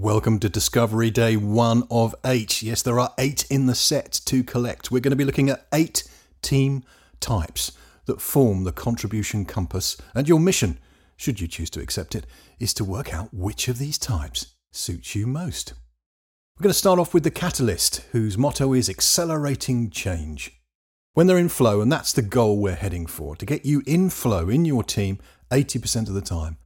Welcome to Discovery Day 1 of 8. Yes, there are 8 in the set to collect. We're going to be looking at 8 team types that form the contribution compass, and your mission, should you choose to accept it, is to work out which of these types suits you most. We're going to start off with the catalyst, whose motto is accelerating change. When they're in flow, and that's the goal we're heading for, to get you in flow in your team 80% of the time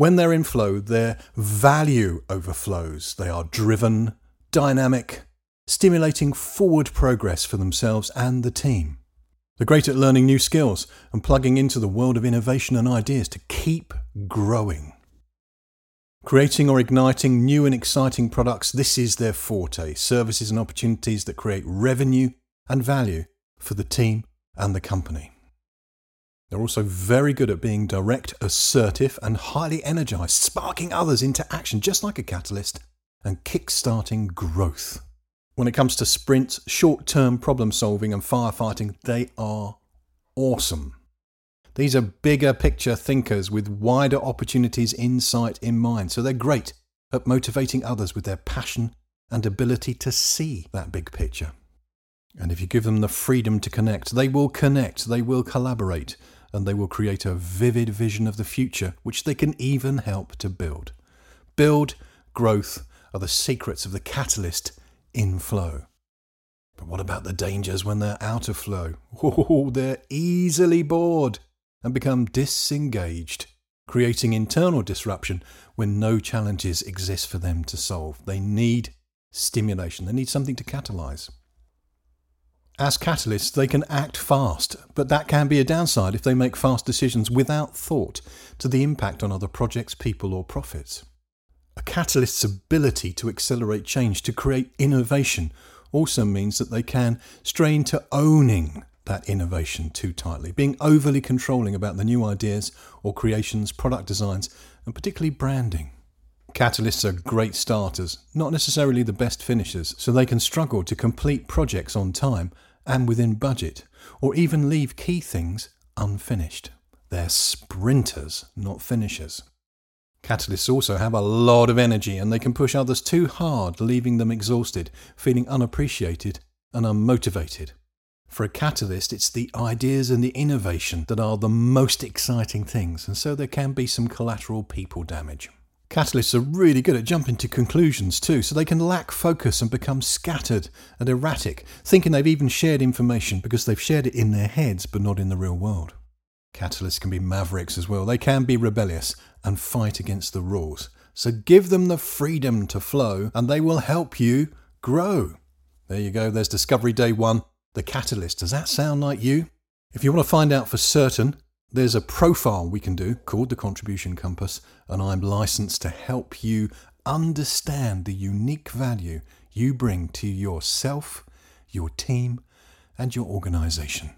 when they're in flow, their value overflows. They are driven, dynamic, stimulating forward progress for themselves and the team. They're great at learning new skills and plugging into the world of innovation and ideas to keep growing. Creating or igniting new and exciting products, this is their forte services and opportunities that create revenue and value for the team and the company. They're also very good at being direct, assertive, and highly energized, sparking others into action just like a catalyst and kick-starting growth. When it comes to sprints, short term problem solving, and firefighting, they are awesome. These are bigger picture thinkers with wider opportunities in sight in mind, so they're great at motivating others with their passion and ability to see that big picture. And if you give them the freedom to connect, they will connect, they will collaborate, and they will create a vivid vision of the future, which they can even help to build. Build, growth are the secrets of the catalyst in flow. But what about the dangers when they're out of flow? Oh, they're easily bored and become disengaged, creating internal disruption when no challenges exist for them to solve. They need stimulation, they need something to catalyze. As catalysts, they can act fast, but that can be a downside if they make fast decisions without thought to the impact on other projects, people, or profits. A catalyst's ability to accelerate change, to create innovation, also means that they can strain to owning that innovation too tightly, being overly controlling about the new ideas or creations, product designs, and particularly branding. Catalysts are great starters, not necessarily the best finishers, so they can struggle to complete projects on time and within budget, or even leave key things unfinished. They're sprinters, not finishers. Catalysts also have a lot of energy and they can push others too hard, leaving them exhausted, feeling unappreciated and unmotivated. For a catalyst, it's the ideas and the innovation that are the most exciting things, and so there can be some collateral people damage. Catalysts are really good at jumping to conclusions too, so they can lack focus and become scattered and erratic, thinking they've even shared information because they've shared it in their heads but not in the real world. Catalysts can be mavericks as well. They can be rebellious and fight against the rules. So give them the freedom to flow and they will help you grow. There you go, there's Discovery Day 1, the catalyst. Does that sound like you? If you want to find out for certain, there's a profile we can do called the Contribution Compass, and I'm licensed to help you understand the unique value you bring to yourself, your team, and your organization.